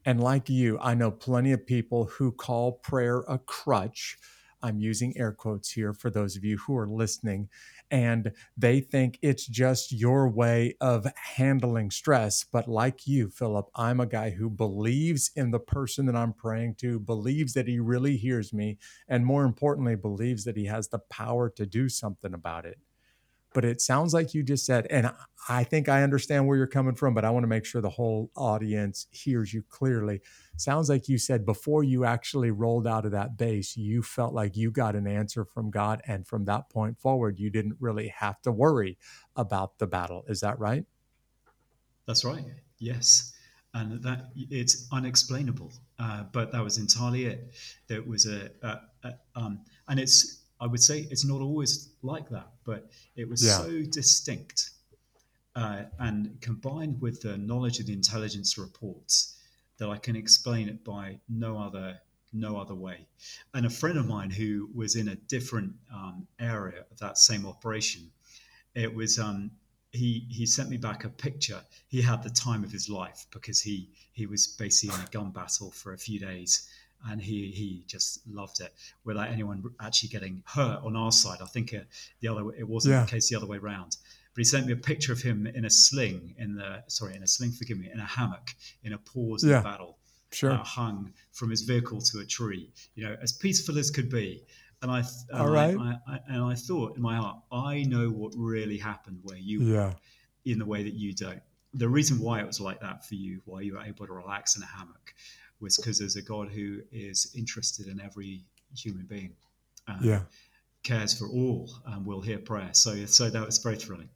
And like you, I know plenty of people who call prayer a crutch. I'm using air quotes here for those of you who are listening and they think it's just your way of handling stress. But like you, Philip, I'm a guy who believes in the person that I'm praying to, believes that he really hears me, and more importantly, believes that he has the power to do something about it but it sounds like you just said, and I think I understand where you're coming from, but I want to make sure the whole audience hears you clearly. Sounds like you said before you actually rolled out of that base, you felt like you got an answer from God. And from that point forward, you didn't really have to worry about the battle. Is that right? That's right. Yes. And that it's unexplainable, uh, but that was entirely it. There was a, a, a um, and it's I would say it's not always like that, but it was yeah. so distinct. Uh, and combined with the knowledge of the intelligence reports, that I can explain it by no other no other way. And a friend of mine who was in a different um, area of that same operation, it was um, he he sent me back a picture. He had the time of his life because he he was basically in a gun battle for a few days, and he he just loved it without anyone actually getting hurt on our side. I think it, uh, the other it wasn't yeah. the case the other way around. He sent me a picture of him in a sling in the sorry in a sling, forgive me, in a hammock in a pause yeah. of battle, sure. uh, hung from his vehicle to a tree. You know, as peaceful as could be. And I, and All right. I, I, and I thought in my heart, I know what really happened where you yeah. were in the way that you don't. The reason why it was like that for you, why you were able to relax in a hammock, was because there's a God who is interested in every human being. yeah. Cares for all and will hear prayer. So, so that was very thrilling.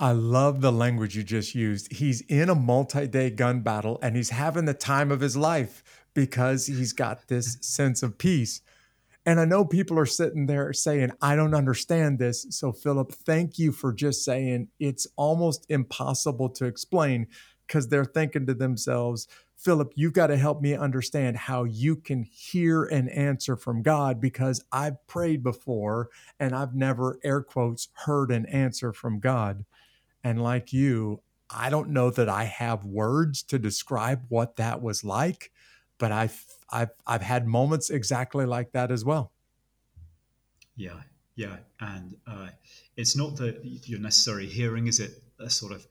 I love the language you just used. He's in a multi day gun battle and he's having the time of his life because he's got this sense of peace. And I know people are sitting there saying, I don't understand this. So, Philip, thank you for just saying it's almost impossible to explain because they're thinking to themselves, Philip, you've got to help me understand how you can hear an answer from God because I've prayed before and I've never, air quotes, heard an answer from God. And like you, I don't know that I have words to describe what that was like, but I've I've I've had moments exactly like that as well. Yeah, yeah, and uh, it's not that you're necessarily hearing, is it? A sort of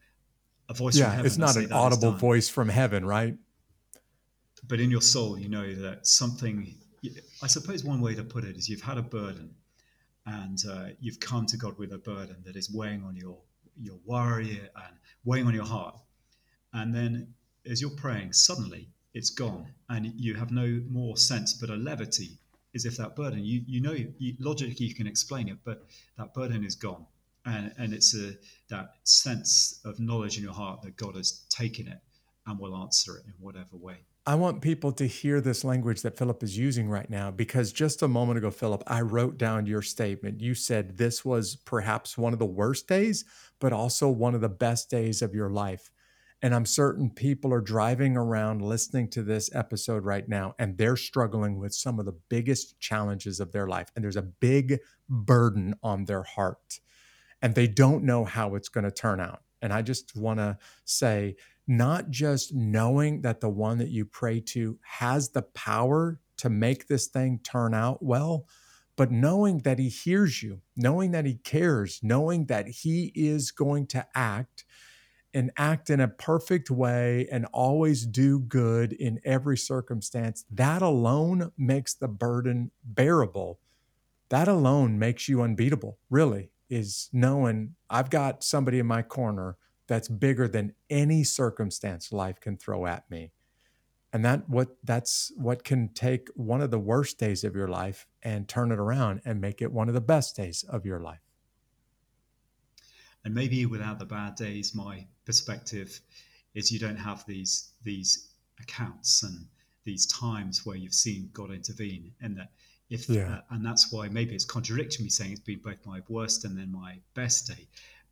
a voice. Yeah, it's not an audible voice from heaven, right? but in your soul, you know that something. I suppose one way to put it is you've had a burden, and uh, you've come to God with a burden that is weighing on your your worry and weighing on your heart, and then as you're praying, suddenly it's gone, and you have no more sense but a levity, as if that burden you you know you, logically you can explain it, but that burden is gone, and and it's a that sense of knowledge in your heart that God has taken it and will answer it in whatever way. I want people to hear this language that Philip is using right now because just a moment ago, Philip, I wrote down your statement. You said this was perhaps one of the worst days, but also one of the best days of your life. And I'm certain people are driving around listening to this episode right now, and they're struggling with some of the biggest challenges of their life. And there's a big burden on their heart, and they don't know how it's going to turn out. And I just want to say, not just knowing that the one that you pray to has the power to make this thing turn out well, but knowing that he hears you, knowing that he cares, knowing that he is going to act and act in a perfect way and always do good in every circumstance, that alone makes the burden bearable. That alone makes you unbeatable, really, is knowing I've got somebody in my corner that's bigger than any circumstance life can throw at me. And that what that's what can take one of the worst days of your life and turn it around and make it one of the best days of your life. And maybe without the bad days my perspective is you don't have these these accounts and these times where you've seen god intervene and that if yeah. uh, and that's why maybe it's contradicting me saying it's been both my worst and then my best day.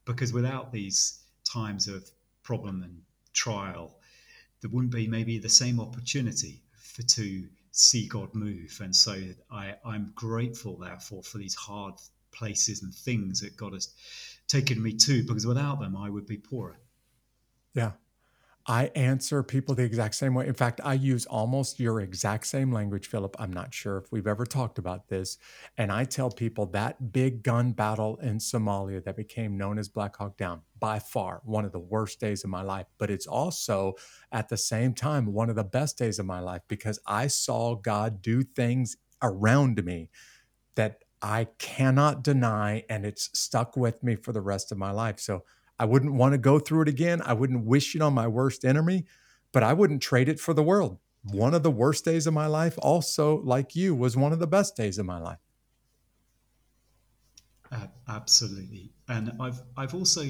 Because without these times of problem and trial there wouldn't be maybe the same opportunity for to see God move. And so I, I'm grateful, therefore, for these hard places and things that God has taken me to, because without them, I would be poorer. Yeah. I answer people the exact same way. In fact, I use almost your exact same language, Philip. I'm not sure if we've ever talked about this. And I tell people that big gun battle in Somalia that became known as Black Hawk Down, by far one of the worst days of my life. But it's also at the same time one of the best days of my life because I saw God do things around me that I cannot deny. And it's stuck with me for the rest of my life. So I wouldn't want to go through it again. I wouldn't wish it on my worst enemy, but I wouldn't trade it for the world. One of the worst days of my life, also, like you, was one of the best days of my life. Uh, absolutely. And I've, I've also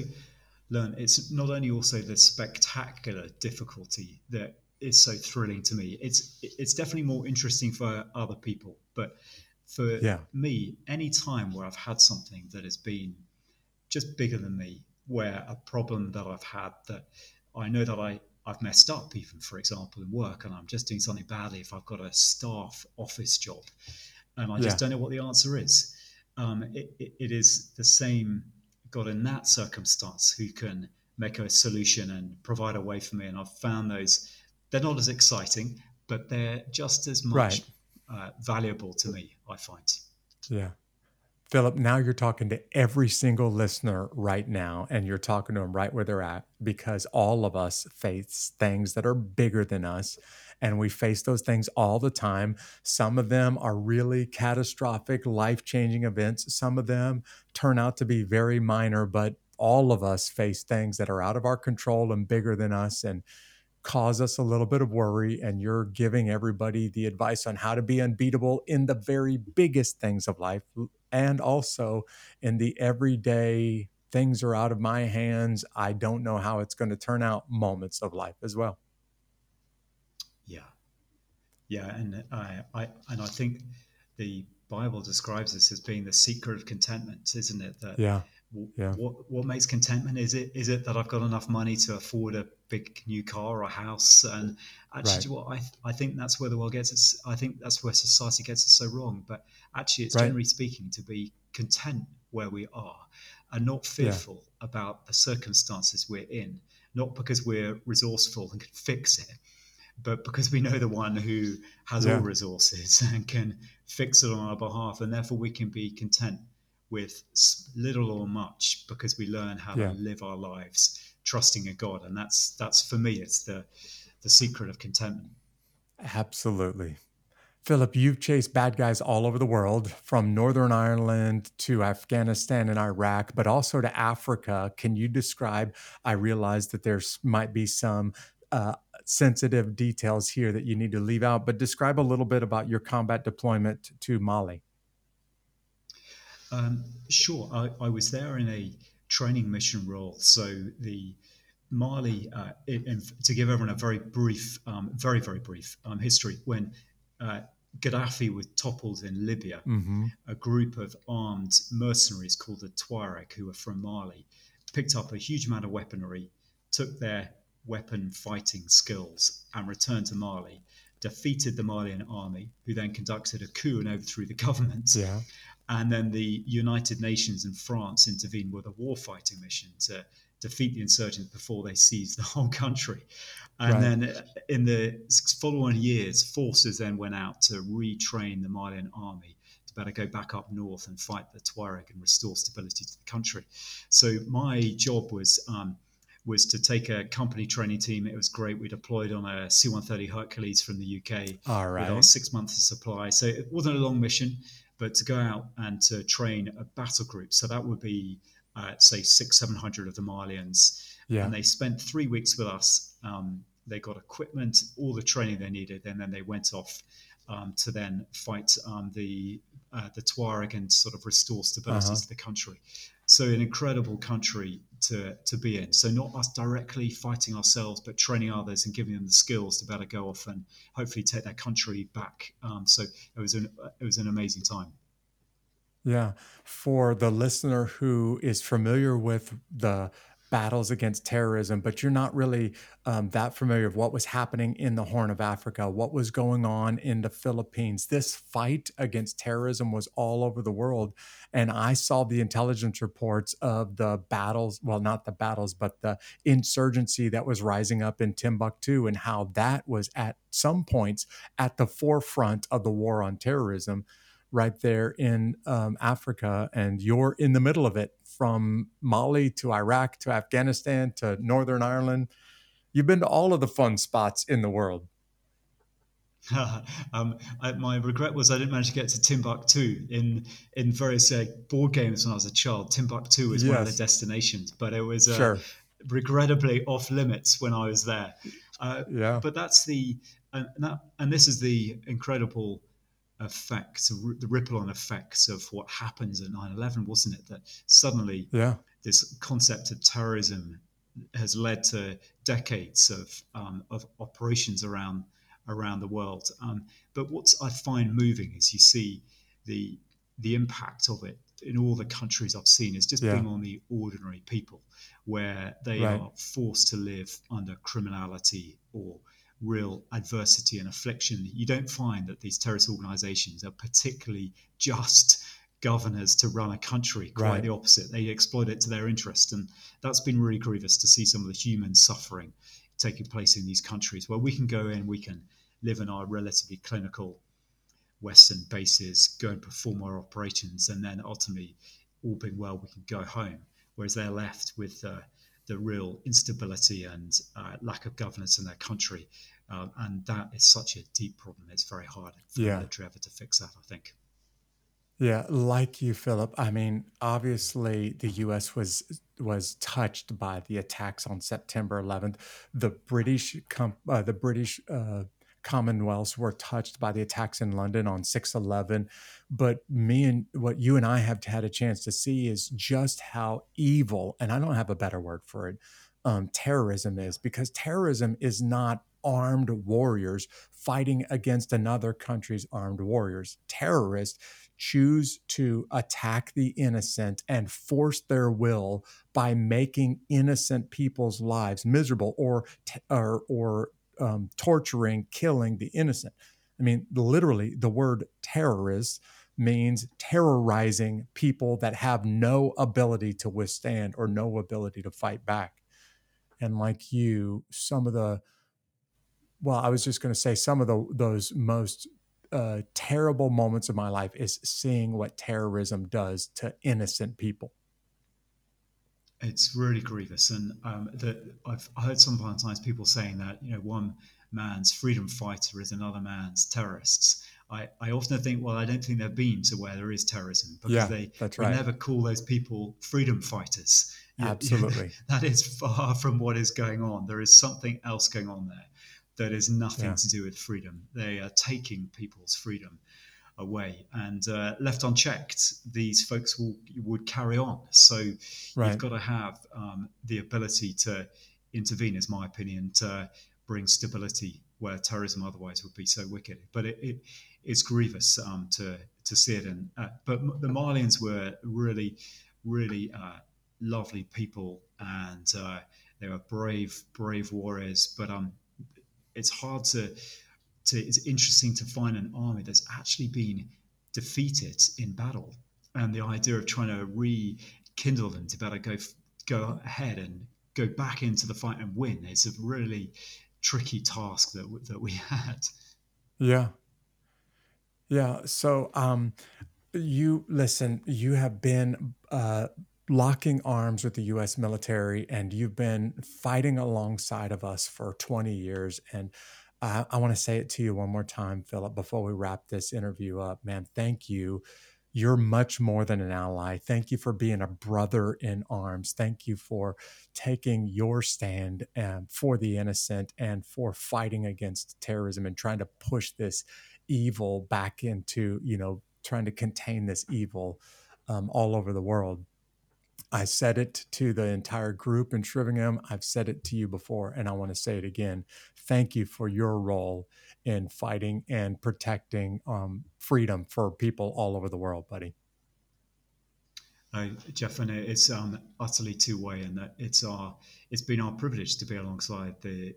learned it's not only also the spectacular difficulty that is so thrilling to me. It's it's definitely more interesting for other people, but for yeah. me, any time where I've had something that has been just bigger than me, where a problem that I've had that I know that I, I've messed up, even for example, in work, and I'm just doing something badly. If I've got a staff office job and I just yeah. don't know what the answer is, um, it, it, it is the same God in that circumstance who can make a solution and provide a way for me. And I've found those, they're not as exciting, but they're just as much right. uh, valuable to me, I find. Yeah. Philip, now you're talking to every single listener right now, and you're talking to them right where they're at because all of us face things that are bigger than us, and we face those things all the time. Some of them are really catastrophic, life changing events, some of them turn out to be very minor, but all of us face things that are out of our control and bigger than us. And cause us a little bit of worry and you're giving everybody the advice on how to be unbeatable in the very biggest things of life and also in the everyday things are out of my hands. I don't know how it's going to turn out moments of life as well. Yeah. Yeah. And I, I, and I think the Bible describes this as being the secret of contentment, isn't it? That yeah. Yeah. What what makes contentment? Is it is it that I've got enough money to afford a big new car or a house? And actually, right. what I I think that's where the world gets it. I think that's where society gets it so wrong. But actually, it's right. generally speaking to be content where we are and not fearful yeah. about the circumstances we're in. Not because we're resourceful and can fix it, but because we know the one who has yeah. all resources and can fix it on our behalf, and therefore we can be content with little or much because we learn how yeah. to live our lives trusting a God, and that's that's for me it's the the secret of contentment. Absolutely. Philip, you've chased bad guys all over the world, from Northern Ireland to Afghanistan and Iraq, but also to Africa. Can you describe? I realize that there might be some uh, sensitive details here that you need to leave out, but describe a little bit about your combat deployment to Mali. Um, sure. I, I, was there in a training mission role. So the Mali, uh, to give everyone a very brief, um, very, very brief um, history, when uh, Gaddafi was toppled in Libya, mm-hmm. a group of armed mercenaries called the Tuareg, who were from Mali, picked up a huge amount of weaponry, took their weapon fighting skills, and returned to Mali defeated the Malian army, who then conducted a coup and overthrew the government. Yeah. And then the United Nations and France intervened with a warfighting mission to defeat the insurgents before they seized the whole country. And right. then in the following years, forces then went out to retrain the Malian army to better go back up north and fight the Tuareg and restore stability to the country. So my job was um, was to take a company training team. It was great. We deployed on a C 130 Hercules from the UK. All right. With our six months of supply. So it wasn't a long mission, but to go out and to train a battle group. So that would be, uh, say, six, 700 of the Malians. Yeah. And they spent three weeks with us. Um, they got equipment, all the training they needed, and then they went off um, to then fight um, the uh, the Tuareg and sort of restore stability uh-huh. to the country. So an incredible country to to be in. So not us directly fighting ourselves, but training others and giving them the skills to better go off and hopefully take their country back. Um, so it was an it was an amazing time. Yeah, for the listener who is familiar with the battles against terrorism, but you're not really um, that familiar with what was happening in the Horn of Africa, what was going on in the Philippines. This fight against terrorism was all over the world. And I saw the intelligence reports of the battles, well, not the battles, but the insurgency that was rising up in Timbuktu and how that was at some points at the forefront of the war on terrorism right there in um, Africa, and you're in the middle of it from Mali to Iraq to Afghanistan to Northern Ireland. You've been to all of the fun spots in the world. um, I, my regret was I didn't manage to get to Timbuktu in in various uh, board games when I was a child. Timbuktu was yes. one of the destinations, but it was uh, sure. regrettably off limits when I was there. Uh, yeah. But that's the and that and this is the incredible effects, the ripple on effects of what happens at 9-11, wasn't it? That suddenly yeah. this concept of terrorism has led to decades of, um, of operations around around the world. Um, but what I find moving is you see the the impact of it in all the countries I've seen is just yeah. being on the ordinary people, where they right. are forced to live under criminality or real adversity and affliction. You don't find that these terrorist organizations are particularly just governors to run a country. Quite right. the opposite. They exploit it to their interest. And that's been really grievous to see some of the human suffering taking place in these countries where we can go in, we can live in our relatively clinical Western bases, go and perform our operations, and then ultimately, all being well, we can go home. Whereas they're left with uh, the real instability and uh, lack of governance in their country. Um, and that is such a deep problem. It's very hard for yeah. the military ever to fix that, I think. Yeah, like you, Philip. I mean, obviously, the U.S. was was touched by the attacks on September 11th. The British, uh, the British uh, commonwealths were touched by the attacks in London on 6/11 but me and what you and I have had a chance to see is just how evil and I don't have a better word for it um, terrorism is because terrorism is not armed warriors fighting against another country's armed warriors. Terrorists choose to attack the innocent and force their will by making innocent people's lives miserable or or, or um, torturing, killing the innocent. I mean, literally, the word terrorist means terrorizing people that have no ability to withstand or no ability to fight back. And like you, some of the, well, I was just going to say some of the those most uh, terrible moments of my life is seeing what terrorism does to innocent people. It's really grievous, and um, I've heard sometimes people saying that you know one man's freedom fighter is another man's terrorists. I, I often think, well, I don't think they've been to where there is terrorism because yeah, they right. never call those people freedom fighters. Absolutely, that is far from what is going on. There is something else going on there that is nothing yeah. to do with freedom. They are taking people's freedom away. And uh, left unchecked these folks will would carry on. So right. you've got to have um, the ability to intervene is my opinion to bring stability where terrorism otherwise would be so wicked. But it, it it's grievous um, to to see it. And uh, but the Malians were really really uh, lovely people. And uh, they were brave brave warriors. But um it's hard to to, it's interesting to find an army that's actually been defeated in battle, and the idea of trying to rekindle them to better go go ahead and go back into the fight and win is a really tricky task that that we had. Yeah, yeah. So, um, you listen. You have been uh, locking arms with the US military and you've been fighting alongside of us for 20 years. And I, want to say it to you one more time, Philip, before we wrap this interview up. Man, thank you. You're much more than an ally. Thank you for being a brother in arms. Thank you for taking your stand um, for the innocent and for fighting against terrorism and trying to push this evil back into, you know, trying to contain this evil um, all over the world. I said it to the entire group in Shrivenham. I've said it to you before, and I want to say it again. Thank you for your role in fighting and protecting um, freedom for people all over the world, buddy. Uh, Jeff, and it's um, utterly two way, and that it's our it's been our privilege to be alongside the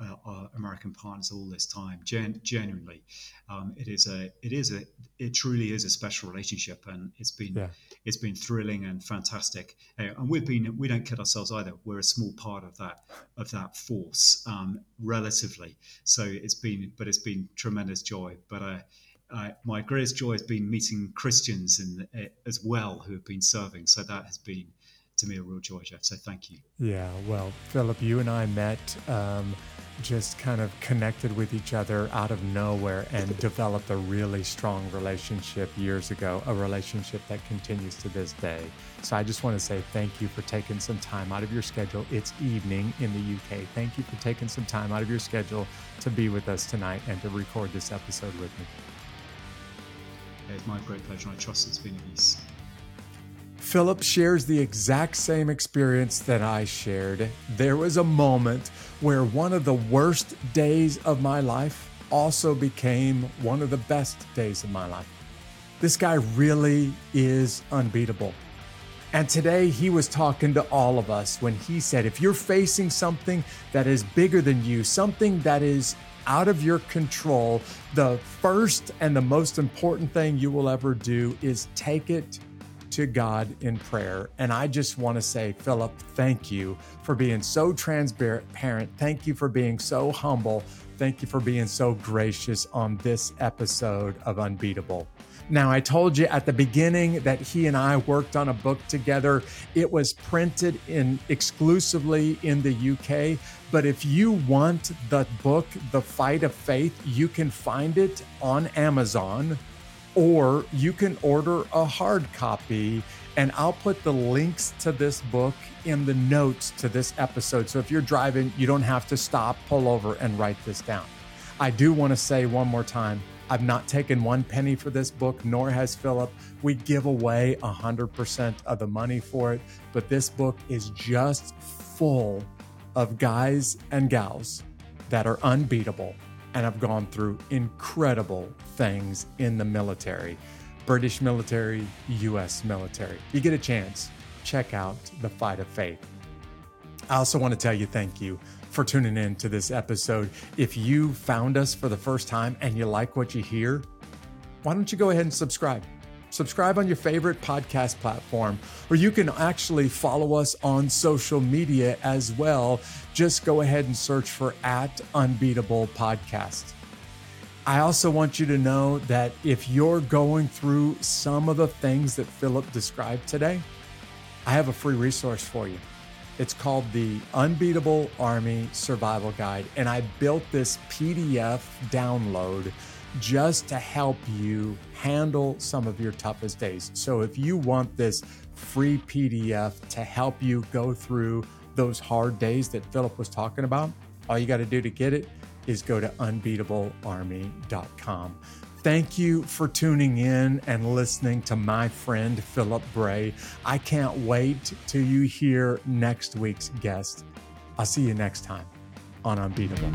uh, our American partners all this time. Gen- genuinely, um, it is a it is a it truly is a special relationship, and it's been yeah. it's been thrilling and fantastic. Uh, and we've been we don't kid ourselves either. We're a small part of that of that force, um, relatively. So it's been, but it's been tremendous joy. But uh, uh, my greatest joy has been meeting Christians in, uh, as well who have been serving. So that has been to me a real joy, Jeff. So thank you. Yeah, well, Philip, you and I met, um, just kind of connected with each other out of nowhere and developed a really strong relationship years ago, a relationship that continues to this day. So I just want to say thank you for taking some time out of your schedule. It's evening in the UK. Thank you for taking some time out of your schedule to be with us tonight and to record this episode with me. It's my great pleasure. I trust it's been a use. Philip shares the exact same experience that I shared. There was a moment where one of the worst days of my life also became one of the best days of my life. This guy really is unbeatable. And today he was talking to all of us when he said, if you're facing something that is bigger than you, something that is out of your control, the first and the most important thing you will ever do is take it to God in prayer. And I just want to say, Philip, thank you for being so transparent. Thank you for being so humble. Thank you for being so gracious on this episode of Unbeatable. Now, I told you at the beginning that he and I worked on a book together. It was printed in exclusively in the UK, but if you want the book, The Fight of Faith, you can find it on Amazon or you can order a hard copy. And I'll put the links to this book in the notes to this episode. So if you're driving, you don't have to stop, pull over, and write this down. I do want to say one more time I've not taken one penny for this book, nor has Philip. We give away 100% of the money for it, but this book is just full of guys and gals that are unbeatable and have gone through incredible things in the military British military, US military. You get a chance, check out The Fight of Faith. I also want to tell you thank you for tuning in to this episode. If you found us for the first time and you like what you hear, why don't you go ahead and subscribe? Subscribe on your favorite podcast platform, or you can actually follow us on social media as well. Just go ahead and search for at Unbeatable Podcast. I also want you to know that if you're going through some of the things that Philip described today, I have a free resource for you. It's called the Unbeatable Army Survival Guide. And I built this PDF download just to help you handle some of your toughest days. So if you want this free PDF to help you go through those hard days that Philip was talking about, all you got to do to get it is go to unbeatablearmy.com. Thank you for tuning in and listening to my friend Philip Bray. I can't wait till you hear next week's guest. I'll see you next time on Unbeatable.